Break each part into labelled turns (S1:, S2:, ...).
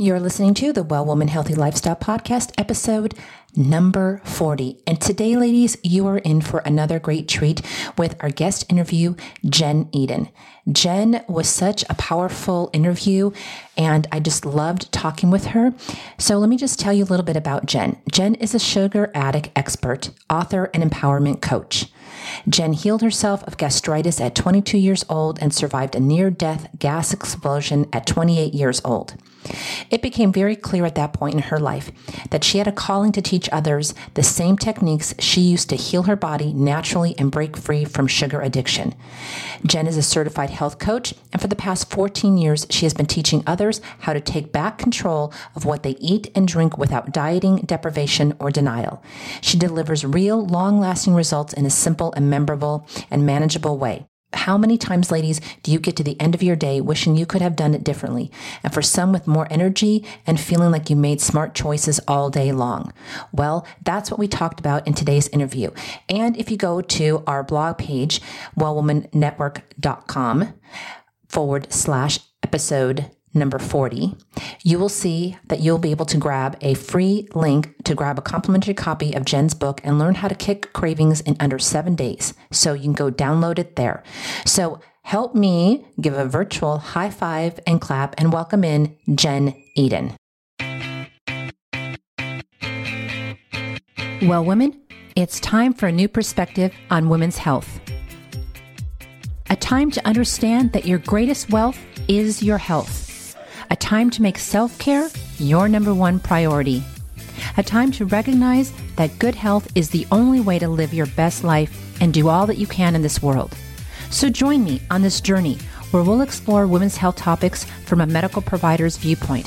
S1: You're listening to the Well Woman Healthy Lifestyle Podcast, episode number 40. And today, ladies, you are in for another great treat with our guest interview, Jen Eden. Jen was such a powerful interview, and I just loved talking with her. So, let me just tell you a little bit about Jen. Jen is a sugar addict expert, author, and empowerment coach. Jen healed herself of gastritis at 22 years old and survived a near death gas explosion at 28 years old. It became very clear at that point in her life that she had a calling to teach others the same techniques she used to heal her body naturally and break free from sugar addiction. Jen is a certified health coach, and for the past 14 years, she has been teaching others how to take back control of what they eat and drink without dieting, deprivation, or denial. She delivers real, long lasting results in a simple and memorable and manageable way. How many times, ladies, do you get to the end of your day wishing you could have done it differently? And for some with more energy and feeling like you made smart choices all day long? Well, that's what we talked about in today's interview. And if you go to our blog page, wellwomannetwork.com forward slash episode number 40, you will see that you'll be able to grab a free link to grab a complimentary copy of Jen's book and learn how to kick cravings in under seven days. So you can go download it there. So help me give a virtual high five and clap and welcome in Jen Eden. Well, women, it's time for a new perspective on women's health. A time to understand that your greatest wealth is your health a time to make self care your number one priority. A time to recognize that good health is the only way to live your best life and do all that you can in this world. So join me on this journey where we'll explore women's health topics from a medical provider's viewpoint,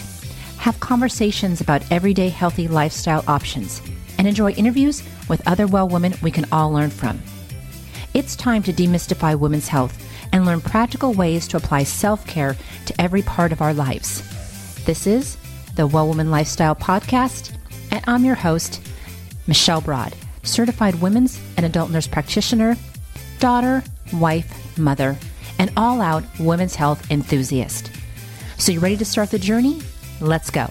S1: have conversations about everyday healthy lifestyle options, and enjoy interviews with other well women we can all learn from. It's time to demystify women's health and learn practical ways to apply self care to every part of our lives. This is the Well Woman Lifestyle Podcast, and I'm your host, Michelle Broad, certified women's and adult nurse practitioner, daughter, wife, mother, and all out women's health enthusiast. So, you ready to start the journey? Let's go.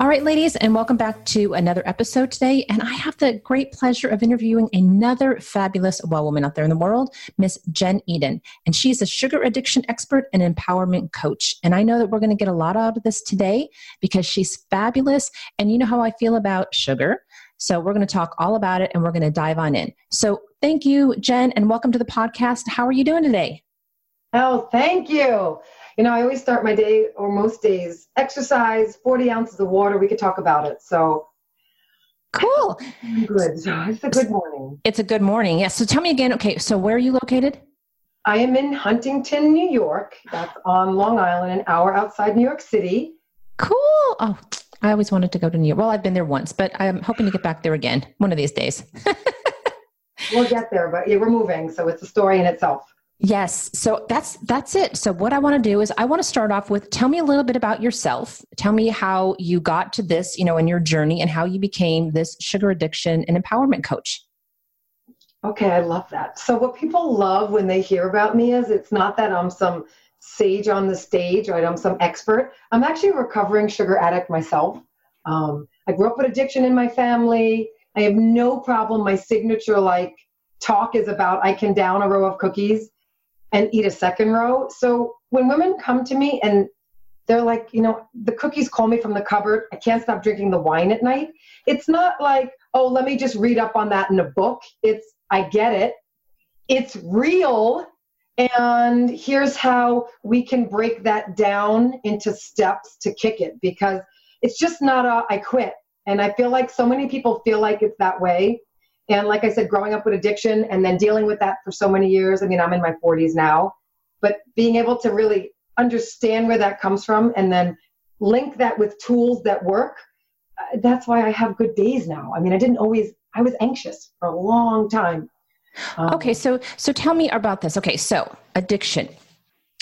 S1: All right, ladies, and welcome back to another episode today. And I have the great pleasure of interviewing another fabulous well woman out there in the world, Miss Jen Eden. And she's a sugar addiction expert and empowerment coach. And I know that we're going to get a lot out of this today because she's fabulous. And you know how I feel about sugar. So we're going to talk all about it and we're going to dive on in. So thank you, Jen, and welcome to the podcast. How are you doing today?
S2: Oh, thank you you know, I always start my day or most days exercise, 40 ounces of water. We could talk about it. So
S1: cool.
S2: Good. So it's a good morning.
S1: It's a good morning. Yes. So tell me again. Okay. So where are you located?
S2: I am in Huntington, New York. That's on Long Island, an hour outside New York City.
S1: Cool. Oh, I always wanted to go to New York. Well, I've been there once, but I'm hoping to get back there again one of these days.
S2: we'll get there, but yeah, we're moving, so it's a story in itself.
S1: Yes. So that's that's it. So what I want to do is I want to start off with tell me a little bit about yourself. Tell me how you got to this, you know, in your journey and how you became this sugar addiction and empowerment coach.
S2: Okay, I love that. So what people love when they hear about me is it's not that I'm some sage on the stage, right? I'm some expert. I'm actually a recovering sugar addict myself. Um, I grew up with addiction in my family. I have no problem. My signature like talk is about I can down a row of cookies and eat a second row. So when women come to me and they're like, you know, the cookies call me from the cupboard. I can't stop drinking the wine at night. It's not like, oh, let me just read up on that in a book. It's, I get it. It's real. And here's how we can break that down into steps to kick it because it's just not a, I quit. And I feel like so many people feel like it's that way. And like I said, growing up with addiction and then dealing with that for so many years. I mean, I'm in my 40s now, but being able to really understand where that comes from and then link that with tools that work, uh, that's why I have good days now. I mean, I didn't always, I was anxious for a long time.
S1: Um, okay, so so tell me about this. Okay, so addiction.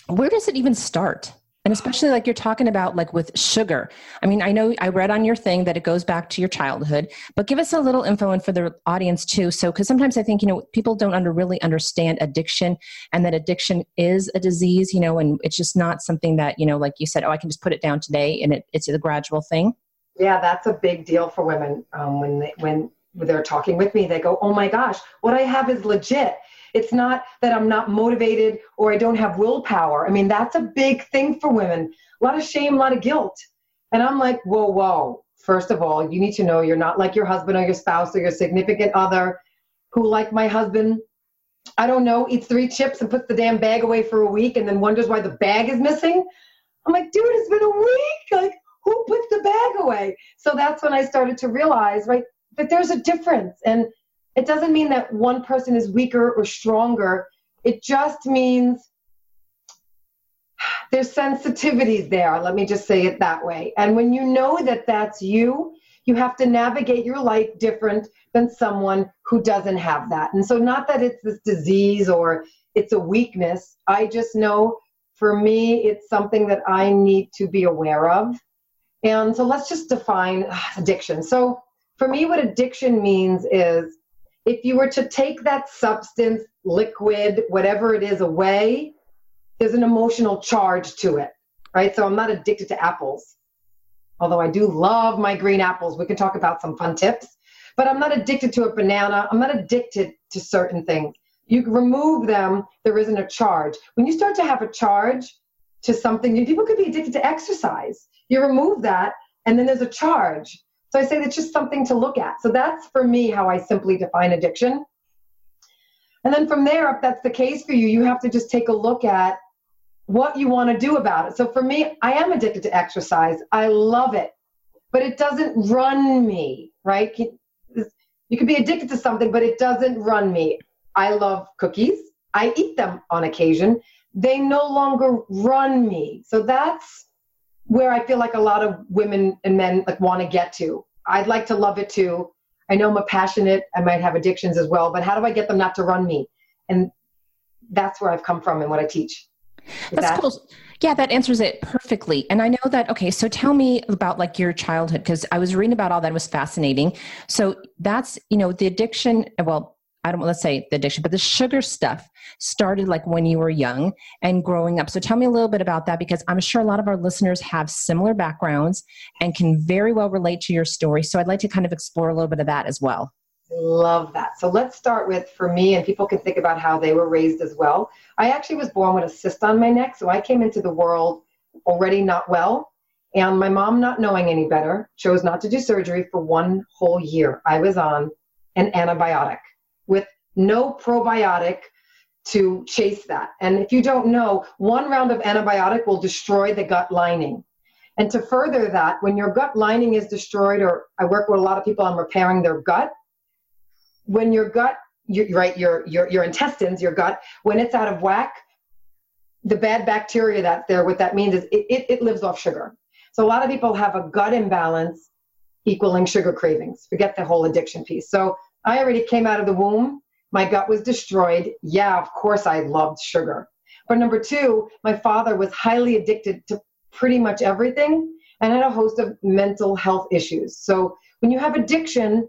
S1: Where does it even start? And especially like you're talking about like with sugar. I mean i know i read on your thing that it goes back to your childhood but give us a little info and for the audience too. So because sometimes i think you know people don't under really understand addiction and that addiction is a disease you know and it's just not something that you know like you said oh i can just put it down today and it, it's a gradual thing.
S2: Yeah that's a big deal for women um, when they when they're talking with me they go oh my gosh what i have is legit it's not that I'm not motivated or I don't have willpower. I mean, that's a big thing for women. A lot of shame, a lot of guilt. And I'm like, whoa, whoa. First of all, you need to know you're not like your husband or your spouse or your significant other who, like my husband, I don't know, eats three chips and puts the damn bag away for a week and then wonders why the bag is missing. I'm like, dude, it's been a week. Like, who puts the bag away? So that's when I started to realize, right, that there's a difference. And it doesn't mean that one person is weaker or stronger. It just means there's sensitivities there. Let me just say it that way. And when you know that that's you, you have to navigate your life different than someone who doesn't have that. And so, not that it's this disease or it's a weakness, I just know for me, it's something that I need to be aware of. And so, let's just define addiction. So, for me, what addiction means is if you were to take that substance, liquid, whatever it is, away, there's an emotional charge to it, right? So I'm not addicted to apples, although I do love my green apples. We can talk about some fun tips, but I'm not addicted to a banana. I'm not addicted to certain things. You remove them, there isn't a charge. When you start to have a charge to something, people could be addicted to exercise. You remove that, and then there's a charge. So I say that's just something to look at. So that's for me how I simply define addiction. And then from there, if that's the case for you, you have to just take a look at what you want to do about it. So for me, I am addicted to exercise. I love it, but it doesn't run me, right? You can be addicted to something, but it doesn't run me. I love cookies. I eat them on occasion. They no longer run me. So that's where I feel like a lot of women and men like want to get to. I'd like to love it too. I know I'm a passionate. I might have addictions as well, but how do I get them not to run me? And that's where I've come from and what I teach.
S1: Is that's that- cool. Yeah, that answers it perfectly. And I know that, okay, so tell me about like your childhood, because I was reading about all that. It was fascinating. So that's, you know, the addiction, well, I don't let's say the addiction, but the sugar stuff started like when you were young and growing up. So tell me a little bit about that because I'm sure a lot of our listeners have similar backgrounds and can very well relate to your story. So I'd like to kind of explore a little bit of that as well.
S2: Love that. So let's start with for me, and people can think about how they were raised as well. I actually was born with a cyst on my neck, so I came into the world already not well. And my mom, not knowing any better, chose not to do surgery for one whole year. I was on an antibiotic with no probiotic to chase that. And if you don't know, one round of antibiotic will destroy the gut lining. And to further that, when your gut lining is destroyed, or I work with a lot of people on repairing their gut, when your gut, you, right, your, your, your intestines, your gut, when it's out of whack, the bad bacteria that's there, what that means is it, it, it lives off sugar. So a lot of people have a gut imbalance equaling sugar cravings. Forget the whole addiction piece. So I already came out of the womb. My gut was destroyed. Yeah, of course, I loved sugar. But number two, my father was highly addicted to pretty much everything and had a host of mental health issues. So when you have addiction,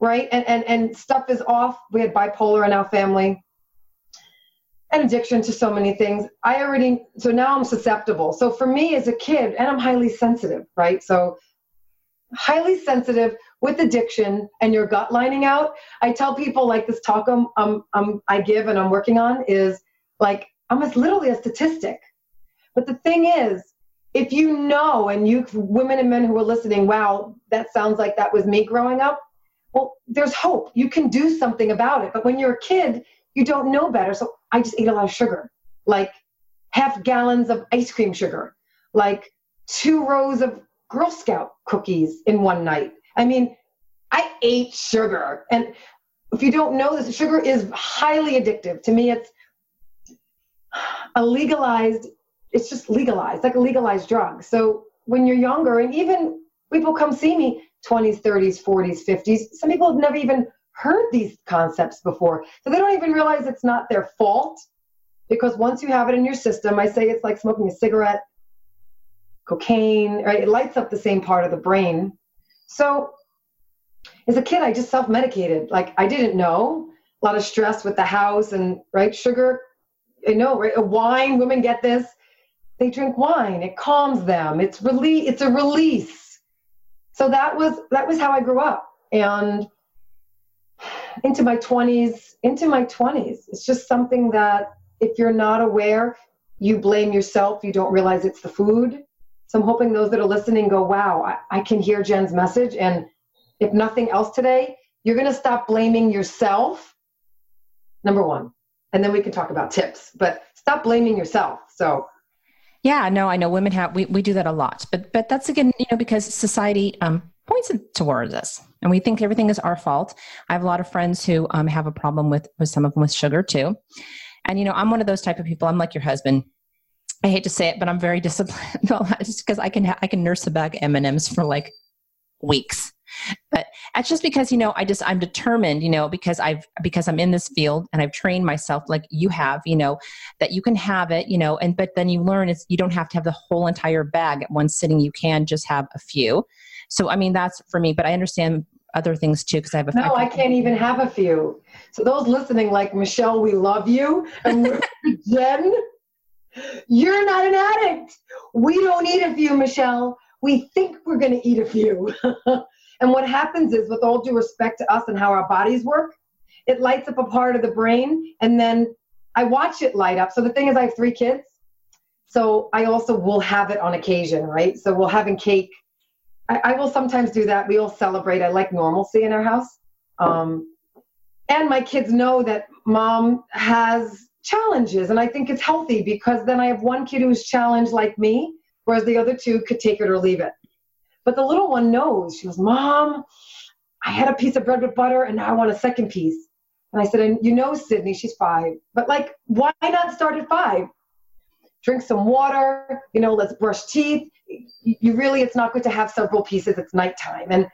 S2: right, and, and, and stuff is off, we had bipolar in our family and addiction to so many things. I already, so now I'm susceptible. So for me as a kid, and I'm highly sensitive, right? So highly sensitive with addiction and your gut lining out, I tell people like this talk um, um, um, I give and I'm working on is like, I'm as literally a statistic. But the thing is, if you know, and you women and men who are listening, wow, that sounds like that was me growing up. Well, there's hope. You can do something about it. But when you're a kid, you don't know better. So I just ate a lot of sugar, like half gallons of ice cream sugar, like two rows of Girl Scout cookies in one night. I mean, I ate sugar. And if you don't know this, sugar is highly addictive. To me, it's a legalized, it's just legalized, like a legalized drug. So when you're younger, and even people come see me 20s, 30s, 40s, 50s, some people have never even heard these concepts before. So they don't even realize it's not their fault because once you have it in your system, I say it's like smoking a cigarette cocaine, right? It lights up the same part of the brain. So as a kid, I just self medicated. Like I didn't know. A lot of stress with the house and, right? Sugar, I know, right? Wine, women get this. They drink wine. It calms them. It's release. It's a release. So that was that was how I grew up. And into my 20s, into my 20s, it's just something that if you're not aware, you blame yourself. You don't realize it's the food. So I'm hoping those that are listening go, wow, I, I can hear Jen's message. And if nothing else today, you're going to stop blaming yourself. Number one. And then we can talk about tips, but stop blaming yourself. So,
S1: yeah, no, I know women have, we, we do that a lot, but, but that's again, you know, because society um, points towards us and we think everything is our fault. I have a lot of friends who um, have a problem with, with some of them with sugar too. And, you know, I'm one of those type of people. I'm like your husband. I hate to say it, but I'm very disciplined. Just because I can, ha- I can nurse a bag M&Ms for like weeks. But that's just because you know i just i'm determined you know because i've because i'm in this field and i've trained myself like you have you know that you can have it you know and but then you learn it's you don't have to have the whole entire bag at one sitting. You can just have a few. So i mean that's for me but i understand other things too because i have a
S2: no i can't even have a few. So those listening like michelle we love you and jen you're not an addict we don't eat a few michelle we think we're going to eat a few And what happens is, with all due respect to us and how our bodies work, it lights up a part of the brain, and then I watch it light up. So the thing is, I have three kids, so I also will have it on occasion, right? So we'll have having cake. I, I will sometimes do that. We all celebrate. I like normalcy in our house, um, and my kids know that mom has challenges, and I think it's healthy because then I have one kid who's challenged like me, whereas the other two could take it or leave it. But the little one knows. She goes, Mom, I had a piece of bread with butter and now I want a second piece. And I said, and you know, Sydney, she's five. But like, why not start at five? Drink some water, you know, let's brush teeth. You really, it's not good to have several pieces. It's nighttime. And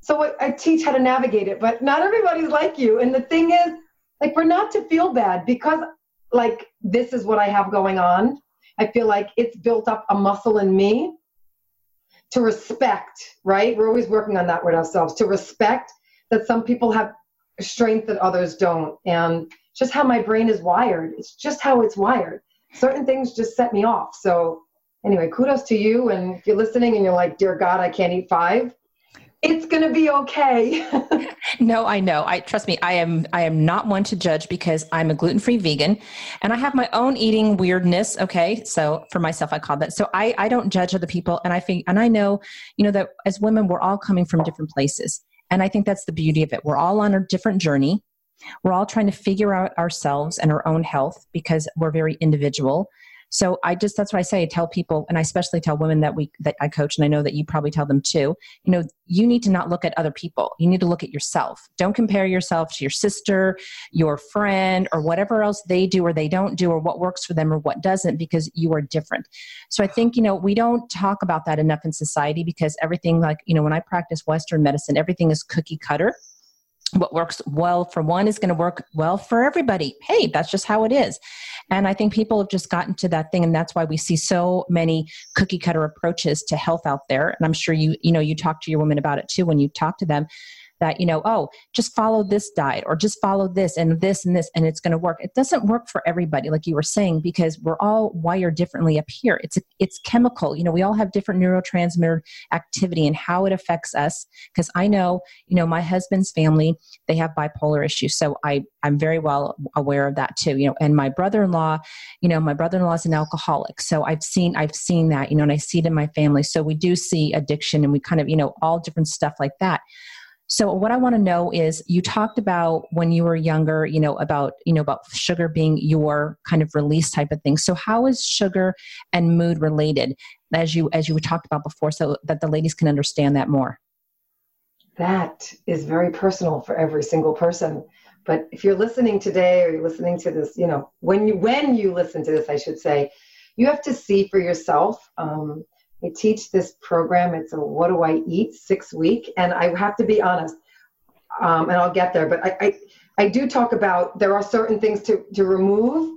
S2: so I, I teach how to navigate it, but not everybody's like you. And the thing is, like, we're not to feel bad because, like, this is what I have going on. I feel like it's built up a muscle in me to respect, right? We're always working on that with ourselves to respect that some people have strength that others don't. And just how my brain is wired. It's just how it's wired. Certain things just set me off. So, anyway, kudos to you. And if you're listening and you're like, Dear God, I can't eat five, it's going to be okay.
S1: no, I know. I trust me. I am I am not one to judge because I'm a gluten-free vegan and I have my own eating weirdness, okay? So for myself I call that. So I I don't judge other people and I think and I know, you know that as women we're all coming from different places. And I think that's the beauty of it. We're all on a different journey. We're all trying to figure out ourselves and our own health because we're very individual. So I just that's what I say. I tell people, and I especially tell women that we that I coach, and I know that you probably tell them too. You know, you need to not look at other people. You need to look at yourself. Don't compare yourself to your sister, your friend, or whatever else they do or they don't do, or what works for them or what doesn't, because you are different. So I think you know we don't talk about that enough in society because everything like you know when I practice Western medicine, everything is cookie cutter what works well for one is going to work well for everybody. Hey, that's just how it is. And I think people have just gotten to that thing, and that's why we see so many cookie cutter approaches to health out there. And I'm sure you, you know, you talk to your women about it too when you talk to them that you know oh just follow this diet or just follow this and this and this and it's going to work. It doesn't work for everybody like you were saying because we're all wired differently up here. It's it's chemical. You know we all have different neurotransmitter activity and how it affects us because i know you know my husband's family they have bipolar issues so i i'm very well aware of that too you know and my brother-in-law you know my brother-in-law is an alcoholic so i've seen i've seen that you know and i see it in my family. So we do see addiction and we kind of you know all different stuff like that so what I want to know is you talked about when you were younger, you know, about, you know, about sugar being your kind of release type of thing. So how is sugar and mood related as you as you talked about before so that the ladies can understand that more?
S2: That is very personal for every single person. But if you're listening today or you're listening to this, you know, when you when you listen to this, I should say, you have to see for yourself um, I teach this program. It's a What Do I Eat six week, and I have to be honest, um, and I'll get there. But I, I, I do talk about there are certain things to to remove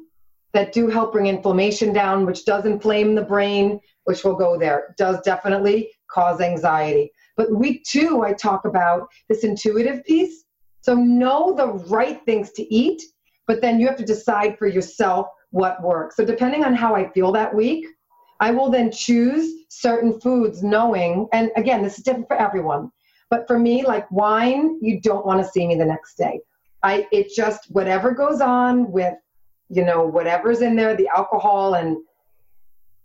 S2: that do help bring inflammation down, which does inflame the brain, which will go there, does definitely cause anxiety. But week two, I talk about this intuitive piece. So know the right things to eat, but then you have to decide for yourself what works. So depending on how I feel that week, I will then choose certain foods knowing, and again, this is different for everyone. But for me, like wine, you don't want to see me the next day. I it just whatever goes on with, you know, whatever's in there, the alcohol and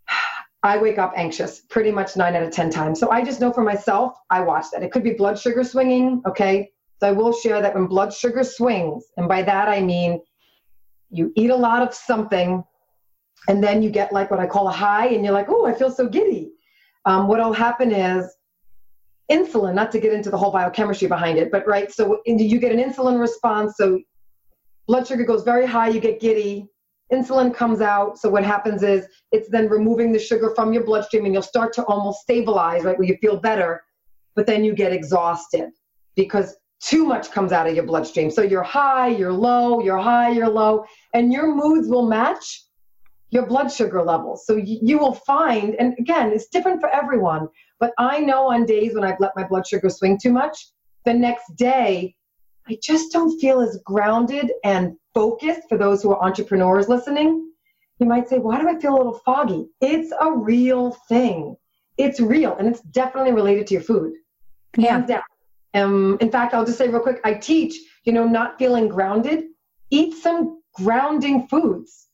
S2: I wake up anxious pretty much nine out of 10 times. So I just know for myself, I watch that. It could be blood sugar swinging, okay? So I will share that when blood sugar swings, and by that I mean you eat a lot of something and then you get like what I call a high and you're like, oh, I feel so giddy. Um, what'll happen is insulin, not to get into the whole biochemistry behind it, but right, so you get an insulin response. So blood sugar goes very high, you get giddy, insulin comes out. So what happens is it's then removing the sugar from your bloodstream and you'll start to almost stabilize, right, where you feel better, but then you get exhausted because too much comes out of your bloodstream. So you're high, you're low, you're high, you're low, and your moods will match your blood sugar levels. So you, you will find, and again, it's different for everyone, but I know on days when I've let my blood sugar swing too much, the next day, I just don't feel as grounded and focused for those who are entrepreneurs listening. You might say, why do I feel a little foggy? It's a real thing. It's real, and it's definitely related to your food.
S1: Yeah.
S2: Hands down. Um, in fact, I'll just say real quick I teach, you know, not feeling grounded, eat some grounding foods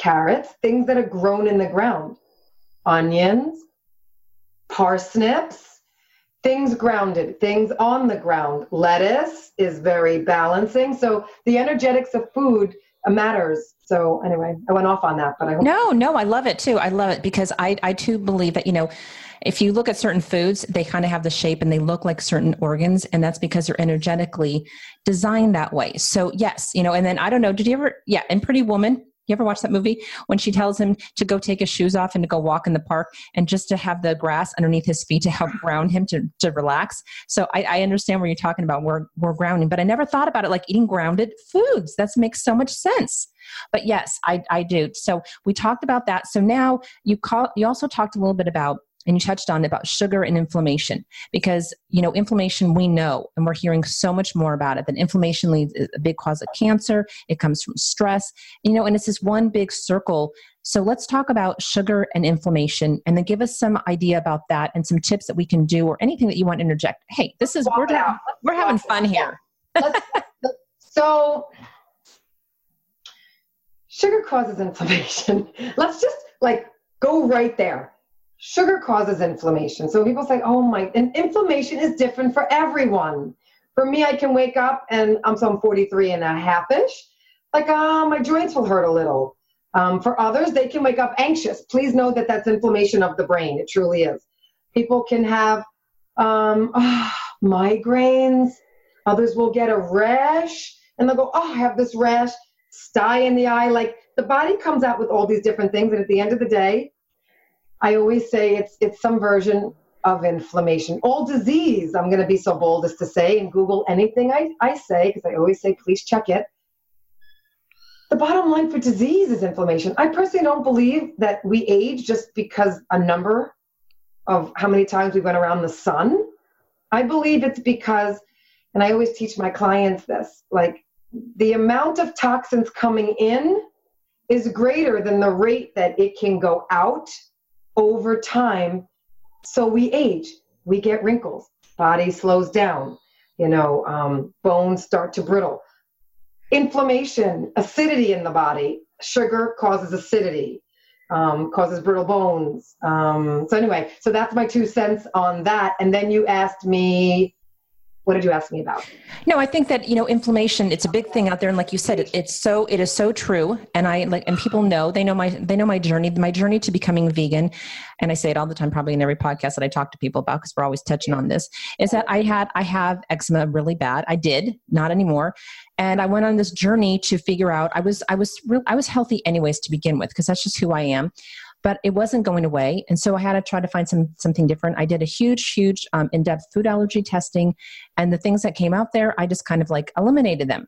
S2: carrots, things that are grown in the ground, onions, parsnips, things grounded, things on the ground. Lettuce is very balancing. So the energetics of food matters. So anyway, I went off on that, but I hope
S1: No, no, I love it too. I love it because I I too believe that, you know, if you look at certain foods, they kind of have the shape and they look like certain organs, and that's because they're energetically designed that way. So yes, you know, and then I don't know, did you ever yeah, in Pretty Woman, you ever watch that movie when she tells him to go take his shoes off and to go walk in the park and just to have the grass underneath his feet to help ground him to, to relax? So I, I understand where you're talking about we're, we're grounding, but I never thought about it like eating grounded foods. That makes so much sense. But yes, I, I do. So we talked about that. So now you call, you also talked a little bit about and you touched on about sugar and inflammation because you know inflammation we know and we're hearing so much more about it that inflammation leads a big cause of cancer. It comes from stress you know and it's this one big circle. So let's talk about sugar and inflammation and then give us some idea about that and some tips that we can do or anything that you want to interject. Hey this is we're, we're having fun here.
S2: So sugar causes inflammation. Let's just like go right there sugar causes inflammation. So people say, oh my, and inflammation is different for everyone. For me, I can wake up and I'm so I'm 43 and a half ish, like, ah, my joints will hurt a little. Um, for others, they can wake up anxious. Please know that that's inflammation of the brain. It truly is. People can have um, oh, migraines. Others will get a rash and they'll go, oh, I have this rash, sty in the eye. Like the body comes out with all these different things. And at the end of the day, I always say it's it's some version of inflammation. All disease, I'm going to be so bold as to say, and Google anything I, I say, because I always say, please check it. The bottom line for disease is inflammation. I personally don't believe that we age just because a number of how many times we went around the sun. I believe it's because, and I always teach my clients this, like the amount of toxins coming in is greater than the rate that it can go out over time. So we age, we get wrinkles, body slows down, you know, um, bones start to brittle. Inflammation, acidity in the body, sugar causes acidity. Um, causes brittle bones. Um, so anyway, so that's my two cents on that. And then you asked me what did you ask me about?
S1: No i think that you know inflammation it's a big thing out there. And like you said it, it's so it is so true. And i like and people know they know my they know my journey my journey to becoming vegan. And i say it all the time probably in every podcast that i talk to people about because we're always touching on this is that i had i have eczema really bad. I did not anymore. And i went on this journey to figure out i was i was real i was healthy anyways to begin with because that's just who i am but it wasn't going away and so i had to try to find some something different i did a huge huge um, in-depth food allergy testing and the things that came out there i just kind of like eliminated them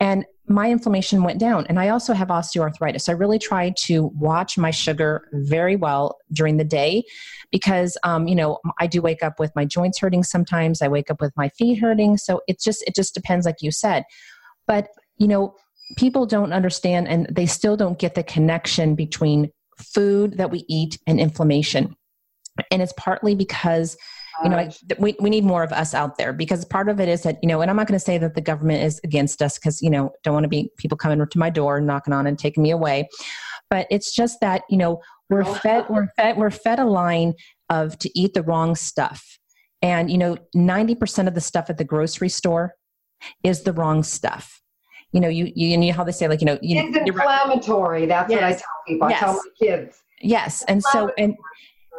S1: And my inflammation went down. And I also have osteoarthritis. I really try to watch my sugar very well during the day because, um, you know, I do wake up with my joints hurting sometimes. I wake up with my feet hurting. So it just, it just depends, like you said. But, you know, people don't understand and they still don't get the connection between food that we eat and inflammation. And it's partly because you know we, we need more of us out there because part of it is that you know and i'm not going to say that the government is against us because you know don't want to be people coming to my door knocking on and taking me away but it's just that you know we're oh. fed we're fed we're fed a line of to eat the wrong stuff and you know 90% of the stuff at the grocery store is the wrong stuff you know you you, know how they say like you know you,
S2: it's inflammatory that's yes. what i tell people yes. i tell my kids
S1: yes and so and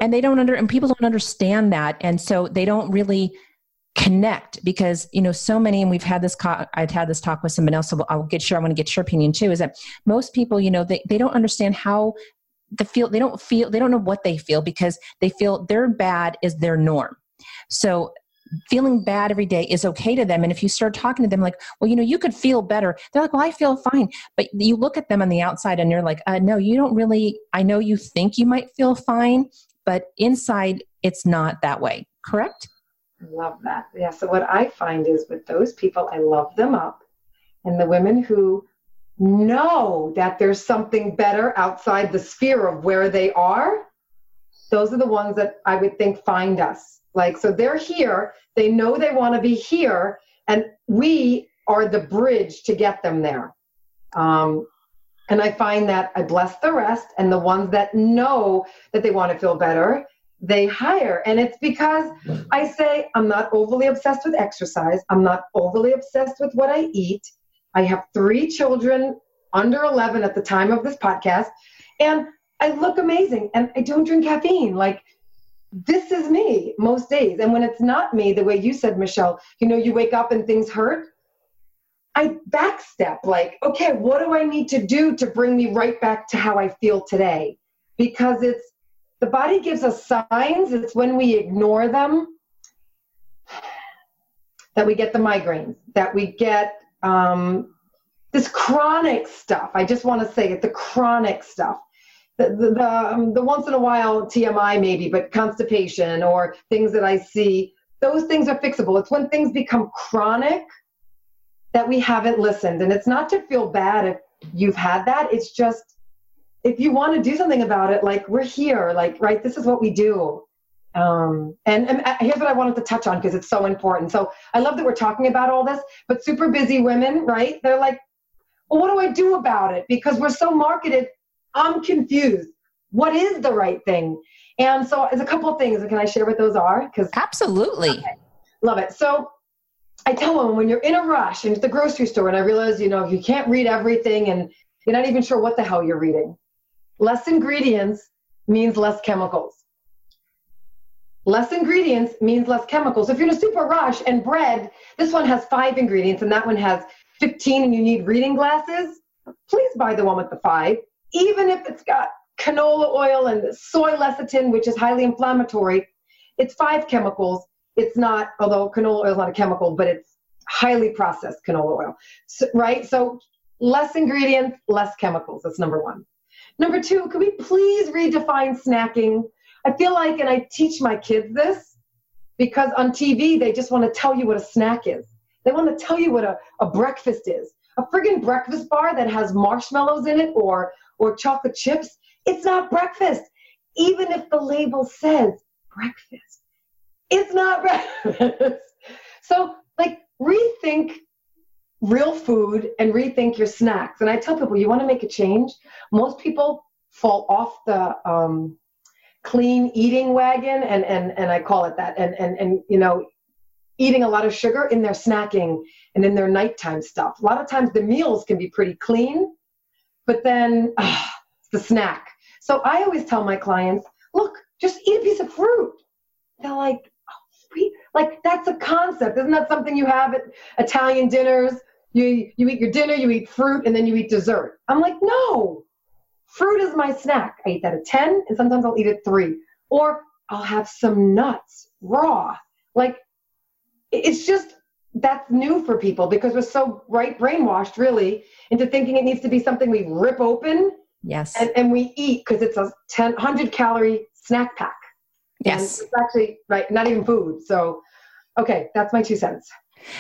S1: and they don't under and people don't understand that and so they don't really connect because you know so many and we've had this co- i've had this talk with someone else so i'll get sure i want to get your opinion too is that most people you know they, they don't understand how the feel they don't feel they don't know what they feel because they feel their bad is their norm so feeling bad every day is okay to them and if you start talking to them like well you know you could feel better they're like well i feel fine but you look at them on the outside and you're like uh, no you don't really i know you think you might feel fine but inside it's not that way, correct?
S2: Love that. Yeah. So, what I find is with those people, I love them up. And the women who know that there's something better outside the sphere of where they are, those are the ones that I would think find us. Like, so they're here, they know they want to be here, and we are the bridge to get them there. Um, and I find that I bless the rest, and the ones that know that they want to feel better, they hire. And it's because I say, I'm not overly obsessed with exercise, I'm not overly obsessed with what I eat. I have three children under 11 at the time of this podcast, and I look amazing, and I don't drink caffeine. Like, this is me most days. And when it's not me, the way you said, Michelle, you know, you wake up and things hurt. I backstep, like, okay, what do I need to do to bring me right back to how I feel today? Because it's the body gives us signs, it's when we ignore them that we get the migraines, that we get um, this chronic stuff. I just want to say it the chronic stuff. The, the, um, the once in a while TMI maybe, but constipation or things that I see, those things are fixable. It's when things become chronic that we haven't listened. And it's not to feel bad if you've had that. It's just if you want to do something about it, like we're here, like, right, this is what we do. Um, and, and uh, here's what I wanted to touch on because it's so important. So I love that we're talking about all this, but super busy women, right? They're like, well, what do I do about it? Because we're so marketed, I'm confused. What is the right thing? And so there's a couple of things. Can I share what those are? Because
S1: absolutely, okay.
S2: love it. So I tell them when you're in a rush and at the grocery store, and I realize, you know, you can't read everything and you're not even sure what the hell you're reading. Less ingredients means less chemicals. Less ingredients means less chemicals. If you're in a super rush and bread, this one has five ingredients and that one has 15 and you need reading glasses, please buy the one with the five, even if it's got canola oil and soy lecithin, which is highly inflammatory. It's five chemicals it's not, although canola oil is not a chemical, but it's highly processed canola oil, so, right? So less ingredients, less chemicals. That's number one. Number two, could we please redefine snacking? I feel like, and I teach my kids this because on TV, they just want to tell you what a snack is. They want to tell you what a, a breakfast is. A friggin' breakfast bar that has marshmallows in it or, or chocolate chips, it's not breakfast. Even if the label says breakfast it's not breakfast. so, like, rethink real food and rethink your snacks. And I tell people, you want to make a change. Most people fall off the um, clean eating wagon, and and and I call it that. And and and you know, eating a lot of sugar in their snacking and in their nighttime stuff. A lot of times the meals can be pretty clean, but then uh, the snack. So I always tell my clients, look, just eat a piece of fruit. They're like, like that's a concept. Isn't that something you have at Italian dinners? You you eat your dinner, you eat fruit, and then you eat dessert. I'm like, no. Fruit is my snack. I eat that at 10, and sometimes I'll eat at 3. Or I'll have some nuts raw. Like it's just that's new for people because we're so right brainwashed really into thinking it needs to be something we rip open
S1: yes.
S2: and, and we eat because it's a 10 100 calorie snack pack.
S1: Yes.
S2: and it's actually right not even food. So okay that's my two cents.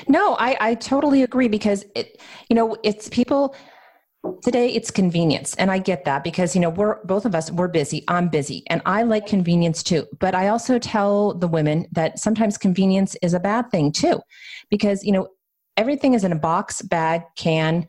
S1: No i i totally agree because it you know it's people today it's convenience and i get that because you know we're both of us we're busy i'm busy and i like convenience too. But i also tell the women that sometimes convenience is a bad thing too because you know everything is in a box bag can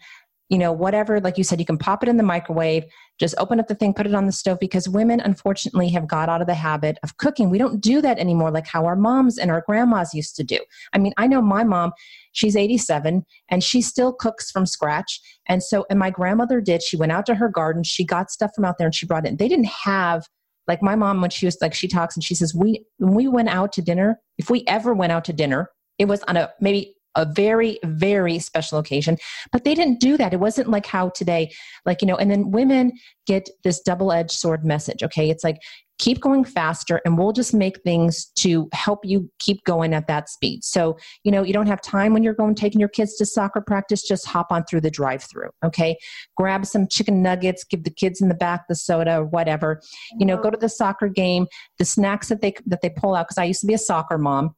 S1: you know whatever like you said you can pop it in the microwave just open up the thing put it on the stove because women unfortunately have got out of the habit of cooking. We don't do that anymore like how our moms and our grandmas used to do. I mean i know my mom she's 87 and she still cooks from scratch. And so and my grandmother did. She went out to her garden. She got stuff from out there and she brought it they didn't have like my mom when she was like she talks and she says we when we went out to dinner if we ever went out to dinner it was on a maybe a very very special occasion but they didn't do that. It wasn't like how today like you know and then women get this double-edged sword message okay? It's like keep going faster and we'll just make things to help you keep going at that speed. So you know you don't have time when you're going taking your kids to soccer practice just hop on through the drive through okay? Grab some chicken nuggets give the kids in the back the soda or whatever. You know go to the soccer game the snacks that they that they pull out because i used to be a soccer mom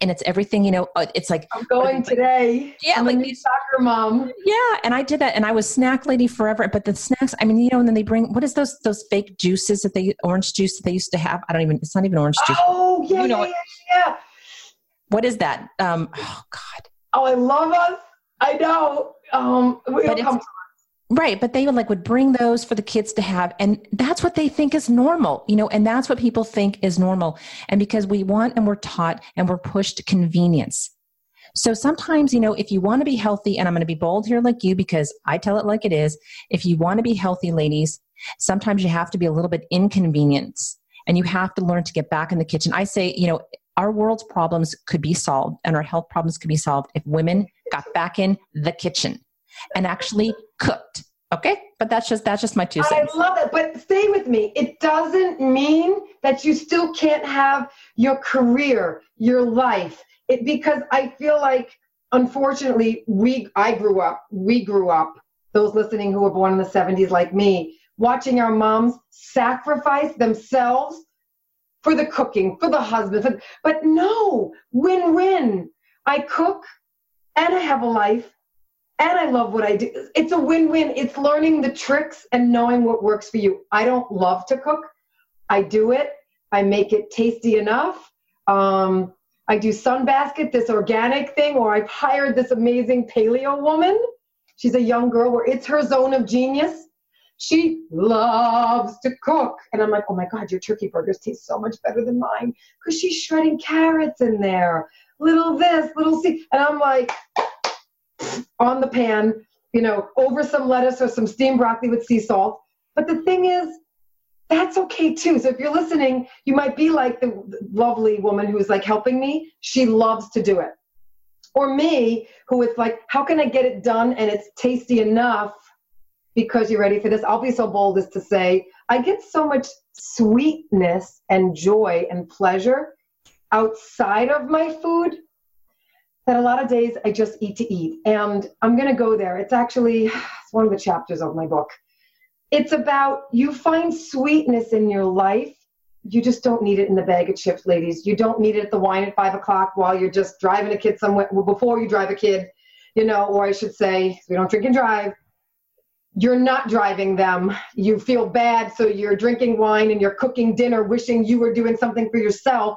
S1: and it's everything you know uh, it's like
S2: i'm going today.
S1: Yeah
S2: I'm
S1: like
S2: these soccer mom.
S1: Yeah and i did that and i was snack lady forever but the snacks i mean you know and then they bring what is those those fake juices that they orange juice that they used to have? I don't even it's not even orange juice.
S2: Oh yeah
S1: You know
S2: yeah, yeah yeah.
S1: What is that? Um oh god.
S2: Oh i love us. I know. Um it'll
S1: But it's- Right, but they would like would bring those for the kids to have and that's what they think is normal, you know, and that's what people think is normal. And because we want and we're taught and we're pushed convenience. So sometimes, you know, if you want to be healthy and I'm going to be bold here like you because I tell it like it is, if you want to be healthy ladies, sometimes you have to be a little bit inconvenienced and you have to learn to get back in the kitchen. I say, you know, our world's problems could be solved and our health problems could be solved if women got back in the kitchen and actually cooked. Okay, but that's just that's just my two cents.
S2: I love it, but stay with me. It doesn't mean that you still can't have your career, your life. It because I feel like, unfortunately, we I grew up, we grew up. Those listening who were born in the '70s, like me, watching our moms sacrifice themselves for the cooking, for the husband. For, but no, win-win. I cook, and I have a life, and I love what I do. It's a win-win. It's learning the tricks and knowing what works for you. I don't love to cook. I do it. I make it tasty enough. Um, I do Sunbasket, this organic thing, or I've hired this amazing paleo woman. She's a young girl where it's her zone of genius. She loves to cook. And I'm like, oh my God, your turkey burgers taste so much better than mine because she's shredding carrots in there. Little this, little see. And I'm like, on the pan, you know, over some lettuce or some steamed broccoli with sea salt. But the thing is, that's okay too. So if you're listening, you might be like the lovely woman who's like helping me. She loves to do it. Or me, who is like, how can I get it done and it's tasty enough because you're ready for this? I'll be so bold as to say, I get so much sweetness and joy and pleasure outside of my food that a lot of days I just eat to eat. And I'm going to go there. It's actually it's one of the chapters of my book. It's about you find sweetness in your life. You just don't need it in the bag of chips, ladies. You don't need it at the wine at five o'clock while you're just driving a kid somewhere, well, before you drive a kid, you know, or I should say, we don't drink and drive. You're not driving them. You feel bad, so you're drinking wine and you're cooking dinner, wishing you were doing something for yourself.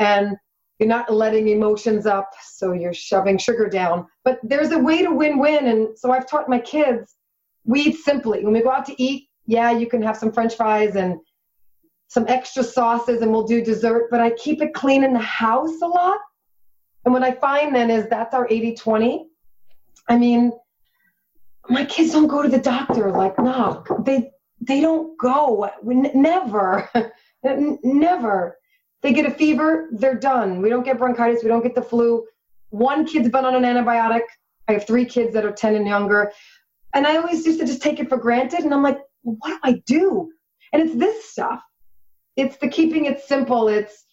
S2: And you're not letting emotions up, so you're shoving sugar down. But there's a way to win win. And so I've taught my kids we eat simply. When we go out to eat, yeah, you can have some french fries and some extra sauces and we'll do dessert, but I keep it clean in the house a lot. And what I find then is that's our 80 20. I mean, my kids don't go to the doctor like knock. They they don't go. We n- never, never. They get a fever, they're done. We don't get bronchitis, we don't get the flu. One kid's been on an antibiotic. I have three kids that are 10 and younger. And I always used to just take it for granted. And I'm like, what do I do? And it's this stuff. It's the keeping it simple. It's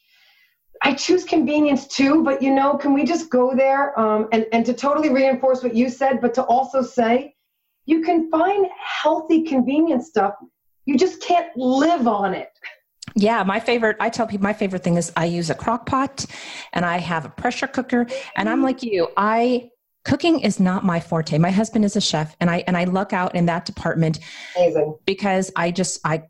S2: I choose convenience too, but you know, can we just go there um, and, and to totally reinforce what you said, but to also say you can find healthy convenience stuff. You just can't live on it.
S1: Yeah, my favorite, I tell people my favorite thing is I use a crock pot and I have a pressure cooker. And I'm like you, I cooking is not my forte. My husband is a chef and I and I luck out in that department
S2: Amazing.
S1: because I just I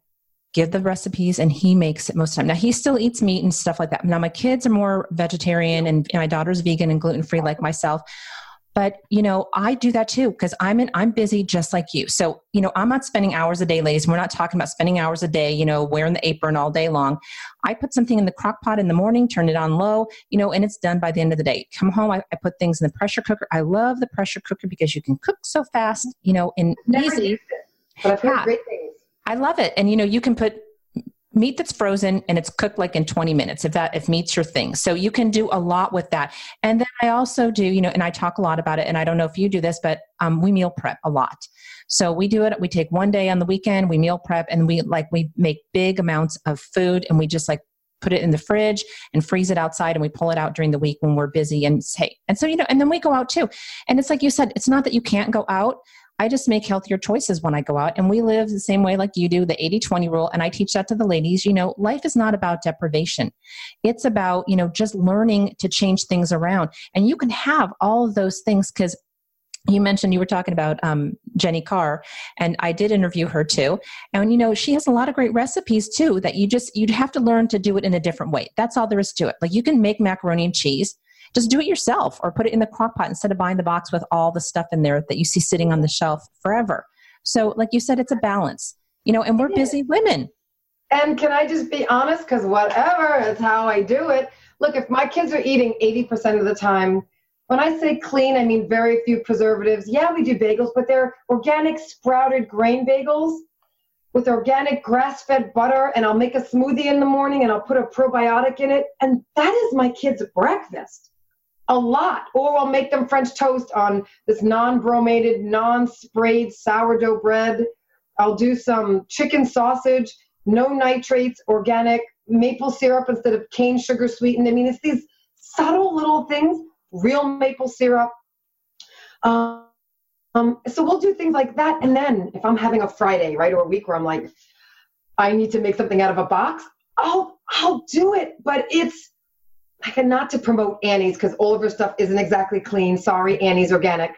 S1: give the recipes and he makes it most of the time. Now he still eats meat and stuff like that. Now my kids are more vegetarian and, and my daughter's vegan and gluten free like myself. But you know, I do that too because I'm in I'm busy just like you. So, you know, I'm not spending hours a day, ladies. We're not talking about spending hours a day, you know, wearing the apron all day long. I put something in the crock pot in the morning, turn it on low, you know, and it's done by the end of the day. Come home, I, I put things in the pressure cooker. I love the pressure cooker because you can cook so fast, you know, and
S2: Never
S1: easy.
S2: it, but I've heard
S1: Yeah.
S2: great things.
S1: I love it. And you know, you can put meat that's frozen and it's cooked like in 20 minutes if that if meat's your thing. So you can do a lot with that. And then I also do, you know, and I talk a lot about it and I don't know if you do this, but um, we meal prep a lot. So we do it we take one day on the weekend, we meal prep and we like we make big amounts of food and we just like put it in the fridge and freeze it outside and we pull it out during the week when we're busy and say and so you know and then we go out too and it's like you said it's not that you can't go out I just make healthier choices when I go out. And we live the same way like you do, the 80 20 rule. And I teach that to the ladies. You know, life is not about deprivation, it's about, you know, just learning to change things around. And you can have all of those things because you mentioned you were talking about um, Jenny Carr, and I did interview her too. And you know, she has a lot of great recipes too that you just you'd have to learn to do it in a different way. That's all there is to it. Like you can make macaroni and cheese, just do it yourself or put it in the crock pot instead of buying the box with all the stuff in there that you see sitting on the shelf forever. So, like you said, it's a balance, you know, and we're busy women.
S2: And can I just be honest? Because whatever is how I do it. Look, if my kids are eating 80% of the time, when I say clean, I mean very few preservatives. Yeah, we do bagels, but they're organic sprouted grain bagels with organic grass fed butter. And I'll make a smoothie in the morning and I'll put a probiotic in it. And that is my kids' breakfast. A lot. Or I'll make them French toast on this non bromated, non sprayed sourdough bread. I'll do some chicken sausage no nitrates, organic, maple syrup instead of cane sugar sweetened. I mean, it's these subtle little things, real maple syrup. Um, um, so we'll do things like that. And then if I'm having a Friday, right, or a week where I'm like, I need to make something out of a box, I'll, I'll do it. But it's like not to promote Annie's because all of her stuff isn't exactly clean. Sorry, Annie's organic.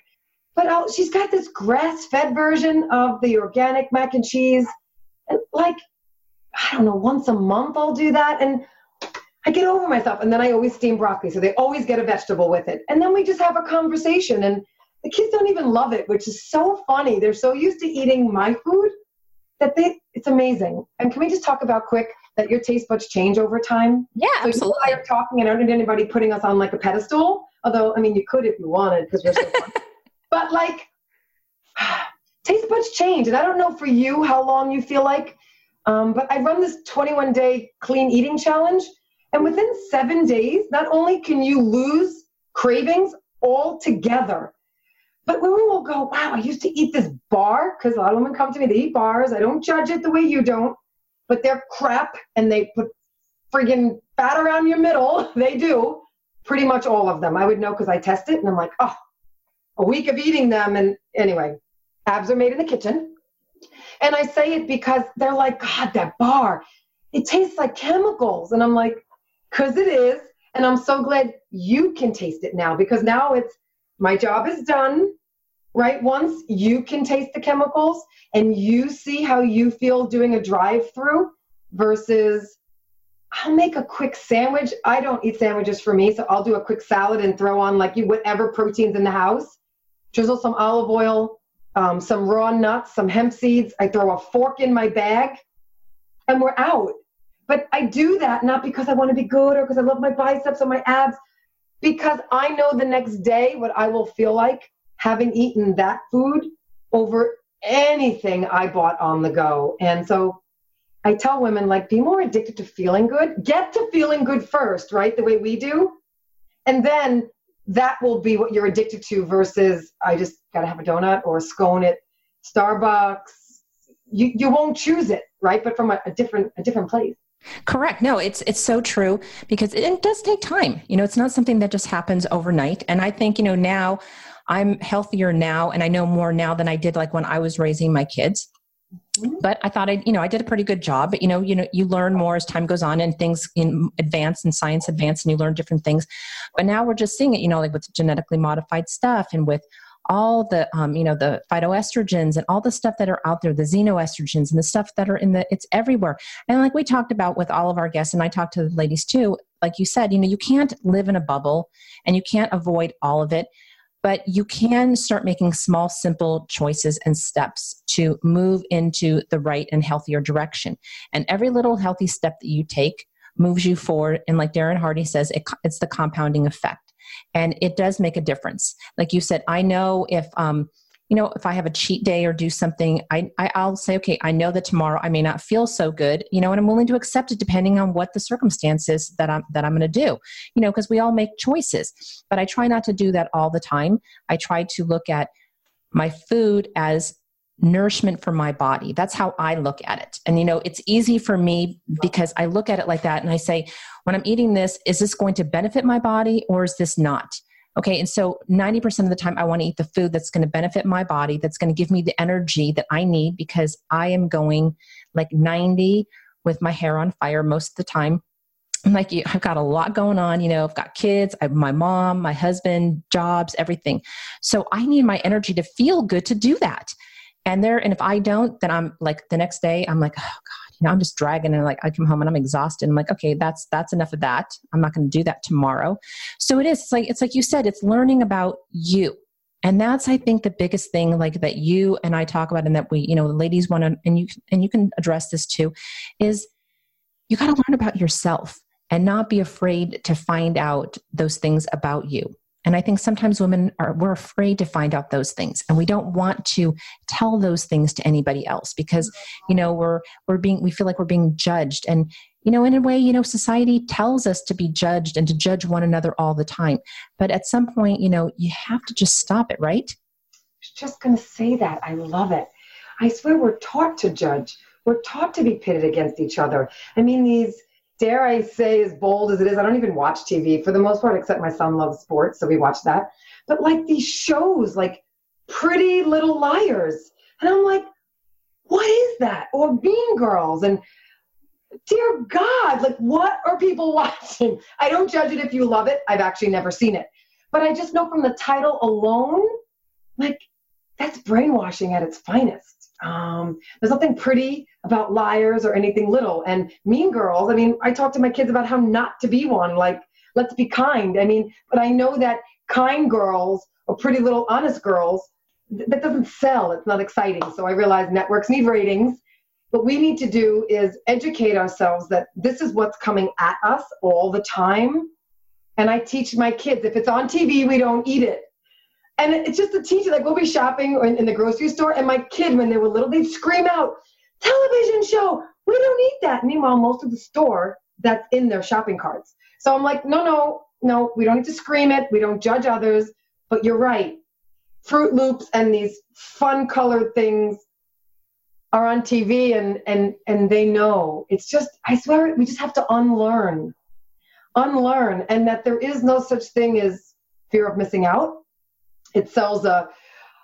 S2: But I'll, she's got this grass fed version of the organic mac and cheese. And like, I don't know, once a month I'll do that. And I get over myself. And then I always steam broccoli. So they always get a vegetable with it. And then we just have a conversation. And the kids don't even love it, which is so funny. They're so used to eating my food that they, it's amazing. And can we just talk about quick that your taste buds change over time?
S1: Yeah,
S2: So you
S1: absolutely.
S2: and I are talking, and I don't need anybody putting us on like a pedestal. Although, I mean, you could if you wanted, because we're so fun. but like, taste buds change, and I don't know for you how long you feel like. Um, but I run this 21 day clean eating challenge, and within seven days, not only can you lose cravings altogether, but women will go, "Wow, I used to eat this bar," because a lot of women come to me, they eat bars. I don't judge it the way you don't, but they're crap, and they put friggin' fat around your middle. They do. Pretty much all of them. I would know because I test it and I'm like, oh, a week of eating them. And anyway, abs are made in the kitchen. And I say it because they're like, God, that bar, it tastes like chemicals. And I'm like, because it is. And I'm so glad you can taste it now because now it's my job is done. Right? Once you can taste the chemicals and you see how you feel doing a drive through versus I'll make a quick sandwich. I don't eat sandwiches for me, so I'll do a quick salad and throw on like you whatever proteins in the house. Drizzle some olive oil, um, some raw nuts, some hemp seeds. I throw a fork in my bag, and we're out. But I do that not because I want to be good or because I love my biceps or my abs, because I know the next day what I will feel like having eaten that food over anything I bought on the go. And so I tell women like be more addicted to feeling good. Get to feeling good first, right? The way we do. And then that will be what you're addicted to versus I just gotta have a donut or a scone at Starbucks. You you won't choose it, right? But from a, a different a different place.
S1: Correct. No, it's it's so true because it, it does take time. You know, it's not something that just happens overnight. And I think, you know, now I'm healthier now and I know more now than I did like when I was raising my kids. Mm-hmm. But I thought I, you know, I did a pretty good job. But you know, you know, you learn more as time goes on, and things in advance and science advance, and you learn different things. But now we're just seeing it, you know, like with genetically modified stuff, and with all the um, you know the phytoestrogens and all the stuff that are out there the xenoestrogens and the stuff that are in the it's everywhere and like we talked about with all of our guests and i talked to the ladies too like you said you know you can't live in a bubble and you can't avoid all of it but you can start making small simple choices and steps to move into the right and healthier direction. And every little healthy step that you take moves you forward. And like darren hardy says it, it's the compounding effect. And it does make a difference. Like you said i know if um you know if i have a cheat day or do something I, I will say okay i know that tomorrow i may not feel so good you know and i'm willing to accept it depending on what the circumstances that i'm that i'm going to do you know because we all make choices but i try not to do that all the time i try to look at my food as nourishment for my body. That's how I look at it. And you know, it's easy for me because I look at it like that and I say, when I'm eating this, is this going to benefit my body or is this not? Okay, and so 90% of the time, I want to eat the food that's going to benefit my body, that's going to give me the energy that I need because I am going like 90 with my hair on fire most of the time. I'm like, I've got a lot going on. You know, I've got kids, I my mom, my husband, jobs, everything. So I need my energy to feel good to do that and there and if i don't then i'm like the next day i'm like oh god you know i'm just dragging and like i come home and i'm exhausted. I'm like okay that's that's enough of that. I'm not going to do that tomorrow. So it is it's like it's like you said it's learning about you. And that's i think the biggest thing like that you and i talk about and that we you know the ladies want to and you and you can address this too is you got to learn about yourself and not be afraid to find out those things about you and I think sometimes women are we're afraid to find out those things and we don't want to tell those things to anybody else because you know we're we're being we feel like we're being judged. And you know in a way you know society tells us to be judged and to judge one another all the time. But at some point you know you have to just stop it right?
S2: Just going to say that. I love it. I swear we're taught to judge. We're taught to be pitted against each other. I mean these dare I say, as bold as it is, I don't even watch TV for the most part, except my son loves sports, so we watch that. But like these shows, like Pretty Little Liars, and I'm like, what is that? Or Mean Girls, and dear God, like what are people watching? I don't judge it if you love it. I've actually never seen it, but I just know from the title alone, like that's brainwashing at its finest. Um, there's nothing pretty about liars or anything little. And mean girls, I mean, I talk to my kids about how not to be one. Like, let's be kind. I mean, but I know that kind girls or pretty little honest girls, th- that doesn't sell. It's not exciting. So I realize networks need ratings. What we need to do is educate ourselves that this is what's coming at us all the time. And I teach my kids if it's on TV, we don't eat it. And it's just a teacher, like we'll be shopping in, in the grocery store, and my kid, when they were little, they'd scream out, television show, we don't need that. Meanwhile, most of the store, that's in their shopping carts. So I'm like, no, no, no, we don't need to scream it. We don't judge others. But you're right. Froot Loops and these fun colored things are on TV and and and they know. It's just I swear we just have to unlearn. Unlearn and that there is no such thing as fear of missing out it sells a,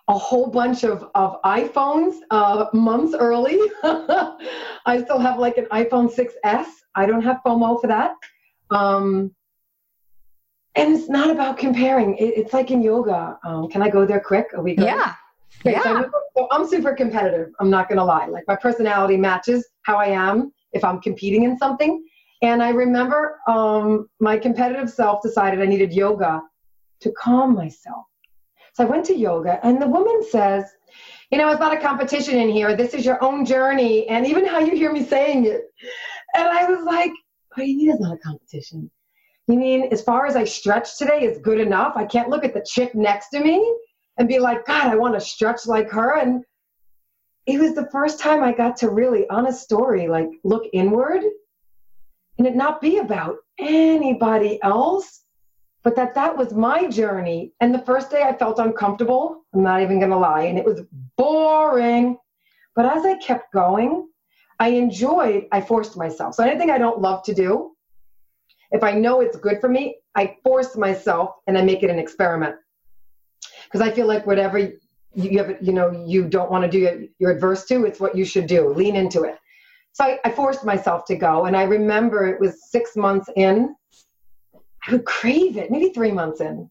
S2: a whole bunch of, of iPhones uh, months early. I still have like an iPhone 6S. I don't have FOMO for that. Um, and it's not about comparing. It, it's like in yoga. Um, can I go there quick? Are we
S1: good? Yeah. Okay, yeah.
S2: So I'm, so I'm super competitive. I'm not going to lie. Like my personality matches how I am if I'm competing in something. And I remember um, my competitive self decided I needed yoga to calm myself. So I went to yoga, and the woman says, You know, it's not a competition in here. This is your own journey. And even how you hear me saying it. And I was like, What do you mean it's not a competition? You mean as far as I stretch today is good enough? I can't look at the chick next to me and be like, God, I want to stretch like her. And it was the first time I got to really, on a story, like look inward and it not be about anybody else but that that was my journey and the first day i felt uncomfortable i'm not even going to lie and it was boring but as i kept going I enjoyed, I forced myself. So anything I don't love to do, if I know it's good for me, I force myself and I make it an experiment. Because I feel like whatever you have, you know, you don't want to do, you're adverse to, it's what you should do. Lean into it. So I, I forced myself to go. And I remember it was six months in. I would crave it, maybe three months in.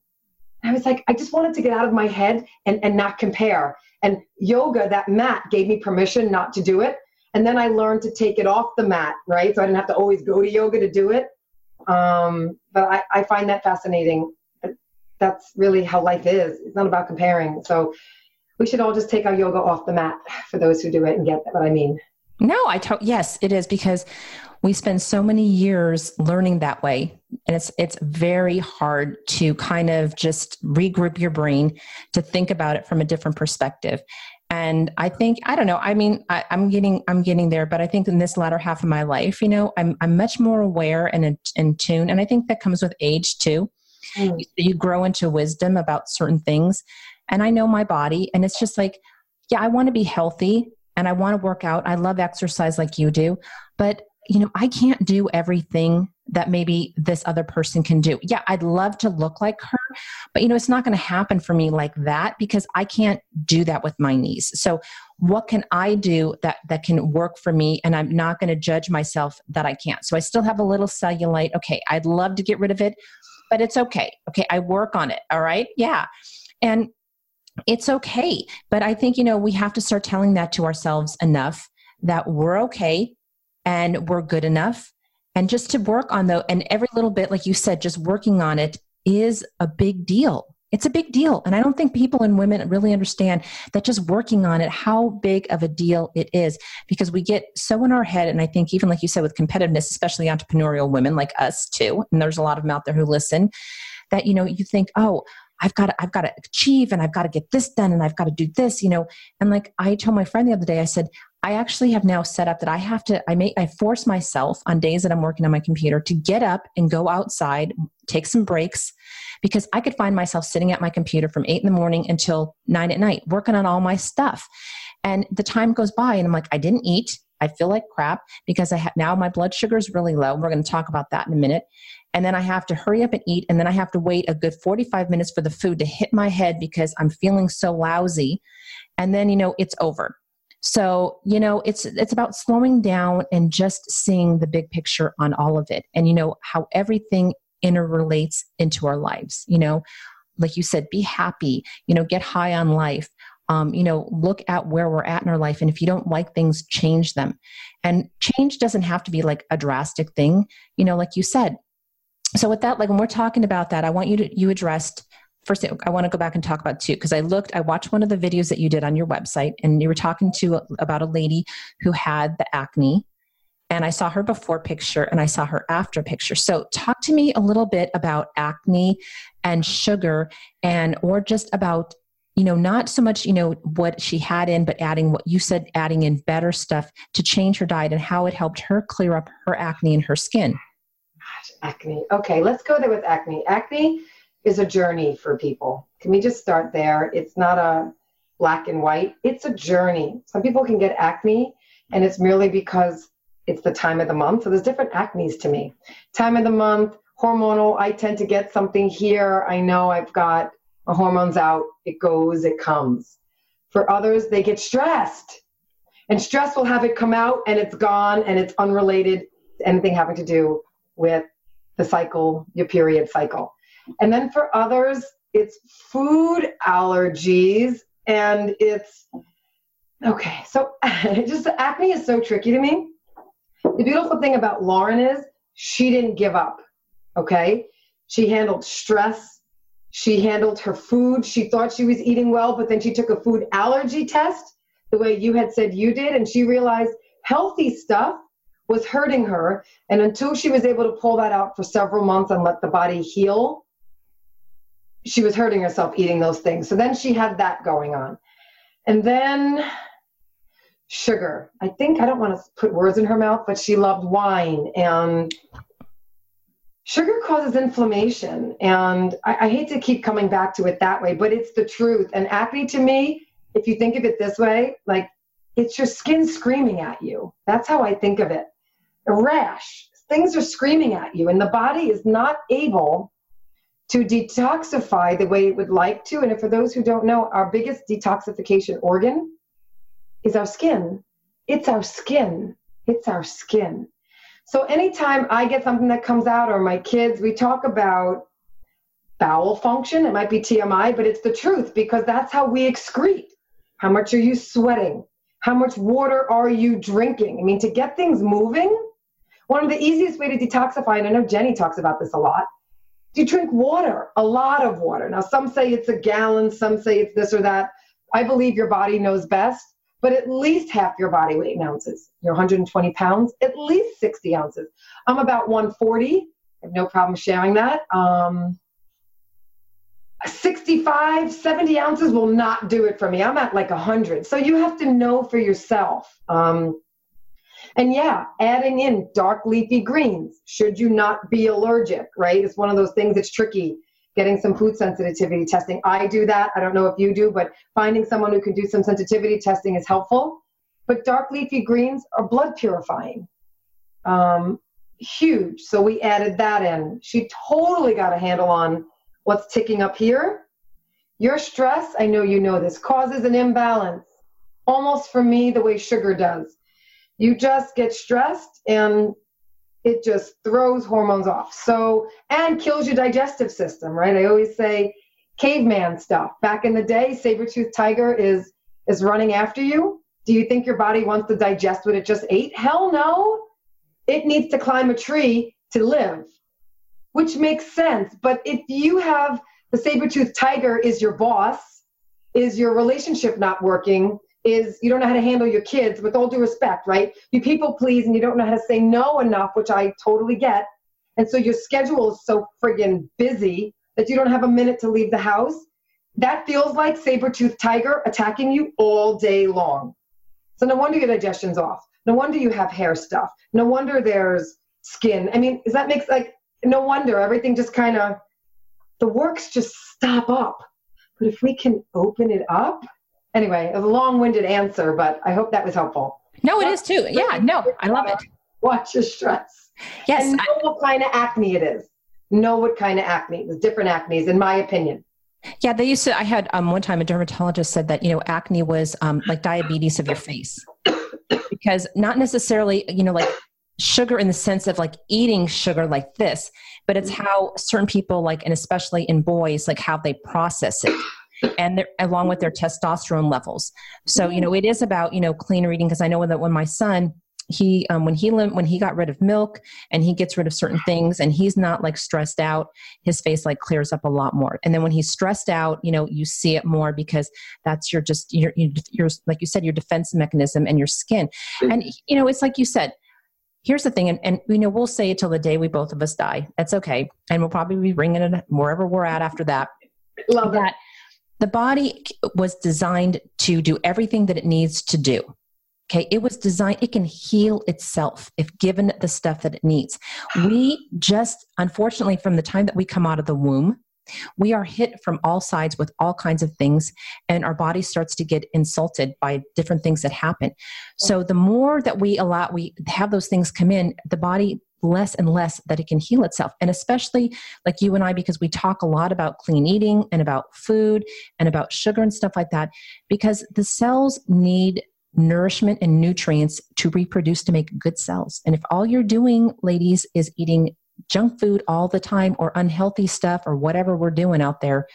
S2: I was like, I just wanted to get out of my head and, and not compare. And yoga, that mat gave me permission not to do it. And then I learned to take it off the mat, right? So I didn't have to always go to yoga to do it. Um, but I, I find that fascinating. That's really how life is. It's not about comparing. So we should all just take our yoga off the mat for those who do it and get what I mean.
S1: No, I to- yes, it is because we spend so many years learning that way and it's it's very hard to kind of just regroup your brain to think about it from a different perspective. And i think i don't know i mean I, am getting i'm getting there but i think in this latter half of my life you know i'm, I'm much more aware and in, in tune. And i think that comes with age too. Mm. you, you grow into wisdom about certain things. And i know my body and it's just like yeah i want to be healthy and i want to work out. I love exercise like you do. But you know i can't do everything that maybe this other person can do. Yeah, I'd love to look like her, but you know, it's not going to happen for me like that because I can't do that with my knees. So, what can I do that that can work for me and I'm not going to judge myself that I can't. So, I still have a little cellulite. Okay, I'd love to get rid of it, but it's okay. Okay, I work on it. All right? Yeah. And it's okay. But I think, you know, we have to start telling that to ourselves enough that we're okay and we're good enough and just to work on the and every little bit like you said just working on it is a big deal. It's a big deal. And i don't think people and women really understand that just working on it how big of a deal it is. Because we get so in our head and i think even like you said with competitiveness especially entrepreneurial women like us too and there's a lot of them out there who listen that you know you think oh I've got to, I've got to achieve and I've got to get this done and I've got to do this, you know. And like I told my friend the other day, I said, I actually have now set up that I have to, I may, I force myself on days that I'm working on my computer to get up and go outside, take some breaks, because I could find myself sitting at my computer from eight in the morning until nine at night, working on all my stuff. And the time goes by and I'm like, I didn't eat. I feel like crap because I have now my blood sugar is really low. We're going to talk about that in a minute. And then I have to hurry up and eat. And then I have to wait a good 45 minutes for the food to hit my head because I'm feeling so lousy. And then, you know, it's over. So, you know, it's it's about slowing down and just seeing the big picture on all of it and you know how everything interrelates into our lives, you know. Like you said, be happy, you know, get high on life. Um, you know, look at where we're at in our life. And if you don't like things, change them. And change doesn't have to be like a drastic thing, you know, like you said. So with that, like when we're talking about that, I want you to you addressed first i want to go back and talk about two because i looked i watched one of the videos that you did on your website and you were talking to about a lady who had the acne and i saw her before picture and i saw her after picture. So talk to me a little bit about acne and sugar and or just about you know not so much you know what she had in but adding what you said adding in better stuff to change her diet and how it helped her clear up her acne and her skin
S2: acne okay let's go there with acne acne is a journey for people. Can we just start there? It's not a black and white, it's a journey. Some people can get acne, and it's merely because it's the time of the month. So there's different acnes to me. Time of the month, hormonal, I tend to get something here. I know I've got a hormones out, it goes, it comes. For others, they get stressed. And stress will have it come out and it's gone and it's unrelated to anything having to do with the cycle, your period cycle. And then for others, it's food allergies and it's okay. So just acne is so tricky to me. The beautiful thing about Lauren is she didn't give up. Okay. She handled stress. She handled her food. She thought she was eating well, but then she took a food allergy test the way you had said you did. And she realized healthy stuff was hurting her. And until she was able to pull that out for several months and let the body heal, she was hurting herself eating those things. So then she had that going on. And then sugar. I think I don't want to put words in her mouth, but she loved wine and sugar causes inflammation. And I, I, hate to keep coming back to it that way, but it's the truth. And acne to me, if you think of it this way, like it's your skin screaming at you. That's how I think of it. A rash, things are screaming at you, and the body is not able to detoxify the way it would like to. And for those who don't know, our biggest detoxification organ is our skin. It's our skin. It's our skin. So anytime I get something that comes out, or my kids, we talk about bowel function. It might be TMI, but it's the truth because that's how we excrete. How much are you sweating? How much water are you drinking? I mean, to get things moving, one of the easiest way to detoxify, and I know Jenny talks about this a lot, you drink water, a lot of water. Now, some say it's a gallon, some say it's this or that. I believe your body knows best, but at least half your body weight in ounces. You're 120 pounds, at least 60 ounces. I'm about 140. I have no problem sharing that. Um, 65, 70 ounces will not do it for me. I'm at like 100. So you have to know for yourself. Um, and yeah, adding in dark leafy greens, should you not be allergic, right? It's one of those things that's tricky. Getting some food sensitivity testing. I do that. I don't know if you do, but finding someone who can do some sensitivity testing is helpful. But dark leafy greens are blood purifying. Um, huge. So we added that in. She totally got a handle on what's ticking up here. Your stress, I know you know this, causes an imbalance, almost for me the way sugar does. You just get stressed and it just throws hormones off. So, and kills your digestive system, right? I always say caveman stuff. Back in the day, saber-toothed tiger is is running after you. Do you think your body wants to digest what it just ate? Hell no. It needs to climb a tree to live which makes sense. But if you have the saber-toothed tiger is your boss, is your relationship not working, is you don't know how to handle your kids, with all due respect, right? You people please and you don't know how to say no enough, which I totally get. And so your schedule is so friggin' busy that you don't have a minute to leave the house. That feels like saber-toothed tiger attacking you all day long. So no wonder your digestion's off. No wonder you have hair stuff. No wonder there's skin. I mean, does that make like no wonder everything just kind of the works just stop up. But if we can open it up, anyway, it was a long-winded answer, but I hope that was helpful.
S1: No, it is too. Yeah, no, I love it.
S2: Watch your stress.
S1: Yes.
S2: And know I, what kind of acne it is. Know what kind of acne. There's different acnes, in my opinion.
S1: Yeah, they used to. I had um, one time a dermatologist said that you know acne was um, like diabetes of your face because not necessarily you know like sugar in the sense of like eating sugar like this, but it's mm-hmm. how certain people like, and especially in boys, like how they process it. And along with their testosterone levels. So, you know, it is about, you know, clean eating. Cause I know that when my son, he um, when he when he got rid of milk and he gets rid of certain things and he's not like stressed out his face like clears up a lot more and then when he's stressed out you know you see it more because that's your just your, your like you said your defense mechanism and your skin and you know it's like you said here's the thing, and, and you know, we'll say it till the day we both of us die. That's okay. And we'll probably be bringing it wherever we're at after that.
S2: Love that.
S1: The body was designed to do everything that it needs to do. Okay, it was designed, it can heal itself if given the stuff that it needs. We just, unfortunately, from the time that we come out of the womb, we are hit from all sides with all kinds of things, and our body starts to get insulted by different things that happen. So, the more that we allow, we have those things come in, the body less and less that it can heal itself. And especially like you and I, because we talk a lot about clean eating and about food and about sugar and stuff like that, because the cells need nourishment and nutrients to reproduce to make good cells. And if all you're doing, ladies, is eating junk food all the time or unhealthy stuff or whatever we're doing out there,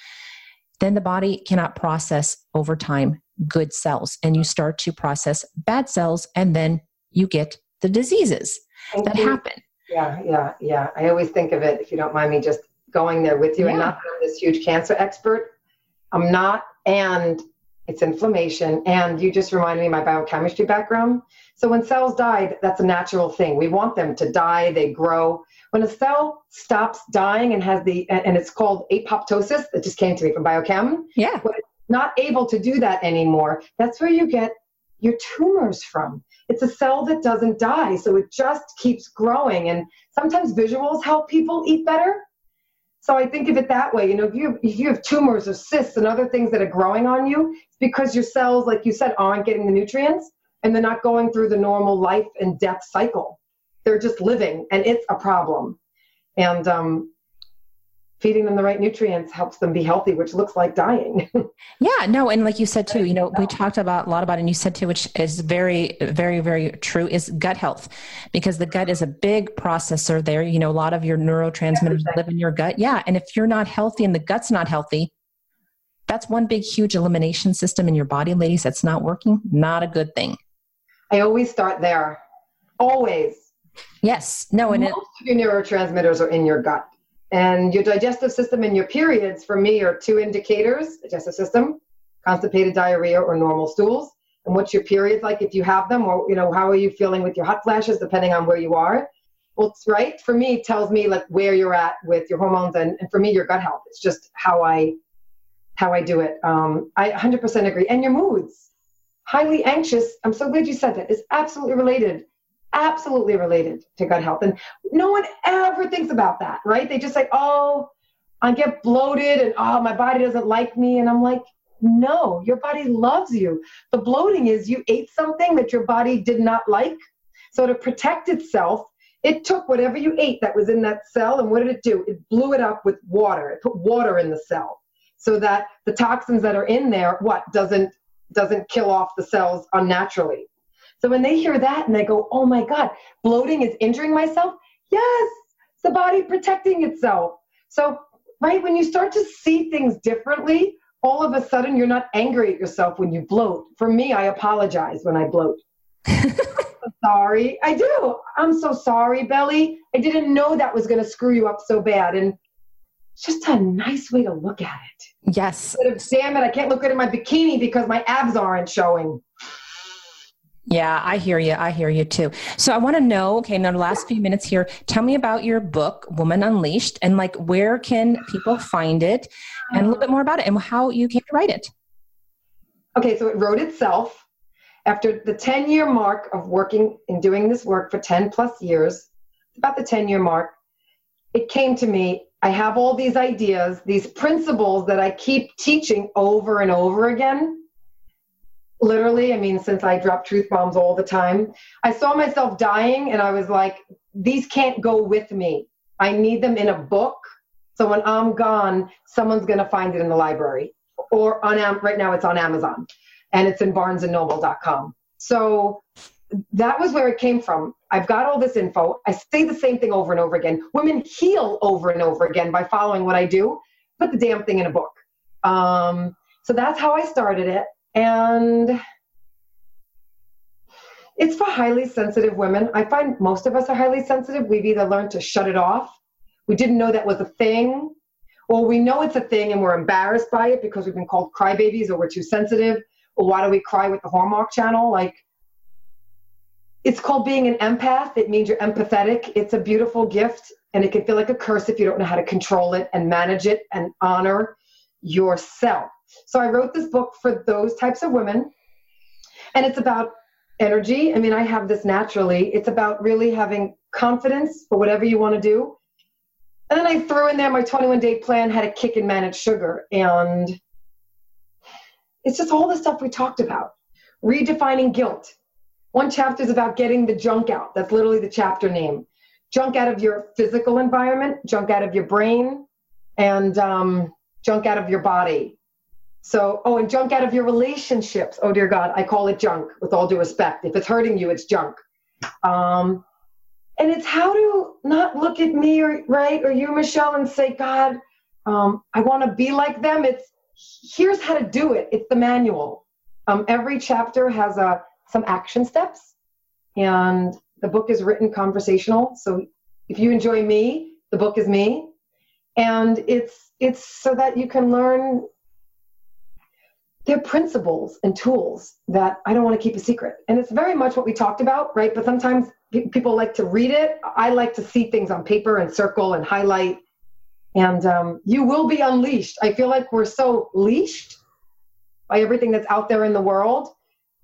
S1: then the body cannot process over time good cells and you start to process bad cells and then you get the diseases Thank that you. happen.
S2: Yeah, yeah, yeah. I always think of it, if you don't mind me just going there with you, yeah. and not I'm this huge cancer expert. I'm not, and it's inflammation. And you just reminded me of my biochemistry background. So when cells die, that's a natural thing. We want them to die, they grow. When a cell stops dying and has the, and it's called apoptosis, that just came to me from biochem.
S1: Yeah.
S2: When it's not able to do that anymore, that's where you get your tumors from. It's a cell that doesn't die, so it just keeps growing. And sometimes visuals help people eat better. So I think of it that way. You know, if you if you have tumors or cysts and other things that are growing on you, it's because your cells, like you said, aren't getting the nutrients. and they're not going through the normal life and death cycle. They're just living, and it's a problem. And um, feeding them the right nutrients helps them be healthy, which looks like dying.
S1: yeah, no, and like you said too, you know, we talked about a lot about, it and you said too, which is very, very, very true, is gut health, because the gut is a big processor there. You know, a lot of your neurotransmitters live in your gut. Yeah, and if you're not healthy and the gut's not healthy, that's one big, huge elimination system in your body, ladies. That's not working. Not a good thing.
S2: I always start there. Always.
S1: Yes. No. And
S2: most it, of your neurotransmitters are in your gut. And your digestive system and your periods, for me, are two indicators digestive system, constipated diarrhea or normal stools. And what's your periods like if you have them, or you know, how are you feeling with your hot flashes, depending on where you are. Well, right for me, tells me like where you're at with your hormones, and, and for me, your gut health. It's just how I how I do it. Um, I 100% agree. And your moods, highly anxious. I'm so glad you said that. It's absolutely related absolutely related to gut health. And no one ever thinks about that, right? They just say, oh, I get bloated and oh, my body doesn't like me. And I'm like, no, your body loves you. The bloating is you ate something that your body did not like. So to protect itself, it took whatever you ate that was in that cell and what did it do? It blew it up with water. It put water in the cell so that the toxins that are in there, what doesn't doesn't kill off the cells unnaturally. So when they hear that and they go, oh my God, bloating is injuring myself, yes, it's the body protecting itself. So, right, when you start to see things differently, all of a sudden you're not angry at yourself when you bloat. For me, I apologize when I bloat. sorry. I do. I'm so sorry, Belly. I didn't know that was going to screw you up so bad. And it's just a nice way to look at it.
S1: Yes.
S2: Instead of, damn it, I can't look good in my bikini because my abs aren't showing.
S1: Yeah, I hear you. I hear you too. So I want to know, okay, now the last few minutes here, tell me about your book, Woman Unleashed, and like where can people find it and a little bit more about it and how you came to write it.
S2: Okay, so it wrote itself after the 10 year mark of working and doing this work for 10 plus years, about the 10 year mark, it came to me. I have all these ideas, these principles that I keep teaching over and over again literally i mean since i drop truth bombs all the time i saw myself dying and i was like these can't go with me. I need them in a book. So when i'm gone someone's going to find it in the library or on right now it's on amazon and it's in barnesandnoble.com so that was where it came from. I've got all this info. I say the same thing over and over again. Women heal over and over again by following what i do. Put the damn thing in a book. Um, so that's how i started it and it's for highly sensitive women. I find most of us are highly sensitive. We've either learned to shut it off, we didn't know that was a thing, or we know it's a thing and we're embarrassed by it because we've been called crybabies or we're too sensitive, or why do we cry with the Hallmark channel? Like, it's called being an empath. It means you're empathetic. It's a beautiful gift, and it can feel like a curse if you don't know how to control it and manage it and honor yourself. So I wrote this book for those types of women. And it's about energy. I mean, I have this naturally. It's about really having confidence for whatever you want to do. And then I threw in there my 21 day plan, how to kick and manage sugar. And it's just all the stuff we talked about. Redefining guilt. One chapter is about getting the junk out. That's literally the chapter name. Junk out of your physical environment, junk out of your brain, and um, junk out of your body. So, oh, and junk out of your relationships. Oh, dear God, I call it junk with all due respect. If it's hurting you, it's junk. Um, and it's how to not look at me or right or you, Michelle, and say, God, um, I want to be like them. It's here's how to do it. It's the manual. Um, every chapter has a uh, some action steps, and the book is written conversational. So if you enjoy me, the book is me, and it's it's so that you can learn they're principles and tools that I don't want to keep a secret. And it's very much what we talked about, right? But sometimes people like to read it. I like to see things on paper and circle and highlight. And um, you will be unleashed. I feel like we're so leashed by everything that's out there in the world.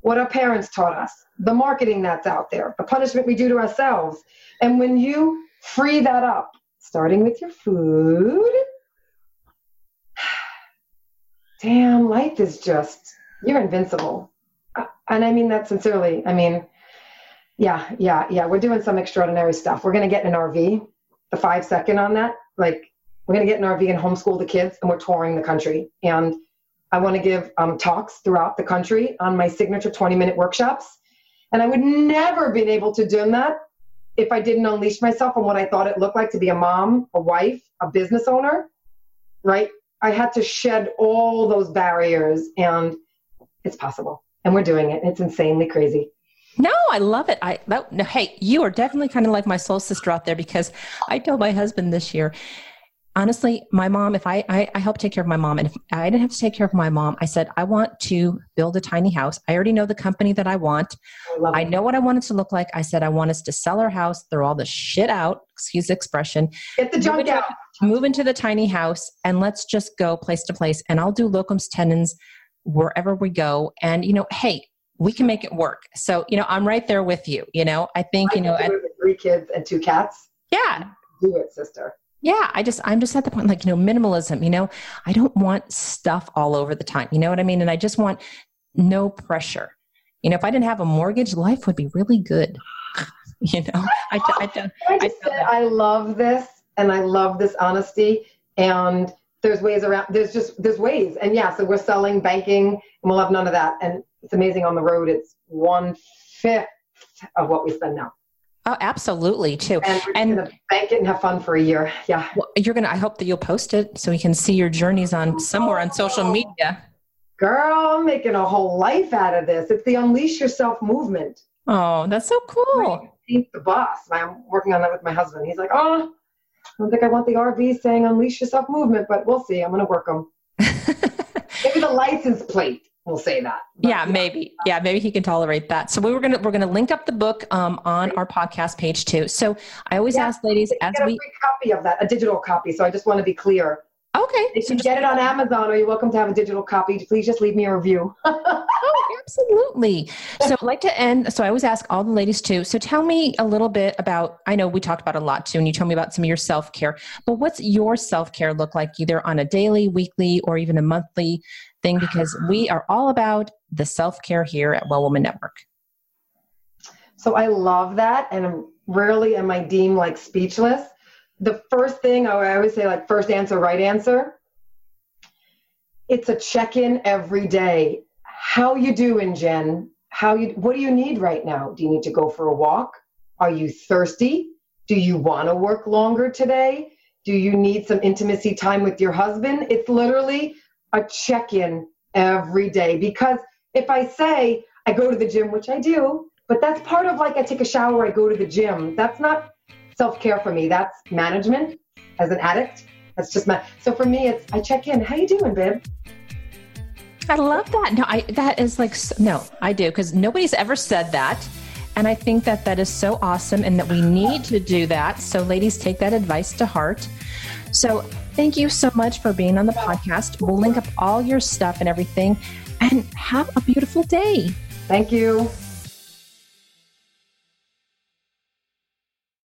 S2: What our parents taught us, the marketing that's out there, the punishment we do to ourselves. And when you free that up, starting with your food, damn, life is just, you're invincible. and I mean that sincerely. I mean, yeah, yeah, yeah. We're doing some extraordinary stuff. We're going to get an RV, the five second on that. Like, we're going to get an RV and homeschool the kids, and we're touring the country. And I want to give um, talks throughout the country on my signature 20 minute workshops. And I would never have been able to do that if I didn't unleash myself on what I thought it looked like to be a mom, a wife, a business owner, right? I had to shed all those barriers, and it's possible. And we're doing it. It's insanely crazy.
S1: No, I love it. I no, no, hey, you are definitely kind of like my soul sister out there because I told my husband this year, honestly, my mom, if I, I, I help take care of my mom, and if I didn't have to take care of my mom, I said, I want to build a tiny house. I already know the company that I want. I, I know what I want it to look like. I said, I want us to sell our house, throw all the shit out, excuse the expression.
S2: Get the junk out.
S1: Move into the tiny house and let's just go place to place. And I'll do locums tenens wherever we go. And, you know, hey, we can make it work. So, you know, I'm right there with you. You know, I think, I you know,
S2: at, three kids and two cats.
S1: Yeah.
S2: Do it, sister.
S1: Yeah, I just I'm just at the point like, you know, minimalism, you know, I don't want stuff all over the time. You know what I mean? And I just want no pressure. You know, if I didn't have a mortgage, life would be really good. you know, I, I,
S2: I, I, I, I love this and I love this honesty. And there's ways around there's just there's ways and yeah so we're selling banking and we'll have none of that and it's amazing on the road it's one fifth of what we spend now
S1: Oh, absolutely, too.
S2: And, and bank it and have fun for a year. Yeah.
S1: Well, you're gonna. I hope that you'll post it so we can see your journeys on somewhere on social oh. media.
S2: Girl, I'm making a whole life out of this. It's the Unleash Yourself movement.
S1: Oh, that's so cool.
S2: The boss. I'm working on that with my husband. He's like, oh, I don't think I want the RV saying unleash yourself movement, but we'll see. I'm going to work them. maybe the license plate will say that.
S1: But, yeah, maybe. Yeah, maybe he can tolerate that. So we were gonna we're gonna link up the book um, on our podcast page too. So I always yeah, ask ladies as
S2: get
S1: we
S2: a free copy of that, a digital copy. So I just want to be clear.
S1: Okay.
S2: If so you get it on Amazon or you're welcome to have a digital copy, please just leave me a review.
S1: oh, absolutely. So I'd like to end. So I always ask all the ladies too. So tell me a little bit about, I know we talked about a lot too, and you told me about some of your self care, but what's your self care look like either on a daily, weekly, or even a monthly thing? Uh-huh. Because we are all about the self care here at Well Woman Network.
S2: So I love that. And rarely am I deemed like speechless the first thing oh, I always say, like first answer, right answer. It's a check-in every day. How you doing, Jen? How you? What do you need right now? Do you need to go for a walk? Are you thirsty? Do you want to work longer today? Do you need some intimacy time with your husband? It's literally a check-in every day because if I say I go to the gym, which I do, but that's part of like I take a shower, I go to the gym. That's not self care for me. That's management as an addict. That's just my. So for me, it's I check in. How you doing, babe?
S1: I love that. No, I that is like no, I do because nobody's ever said that. And I think that that is so awesome and that we need to do that. So, ladies, take that advice to heart. So, thank you so much for being on the podcast. We'll link up all your stuff and everything and have a beautiful day.
S2: Thank you.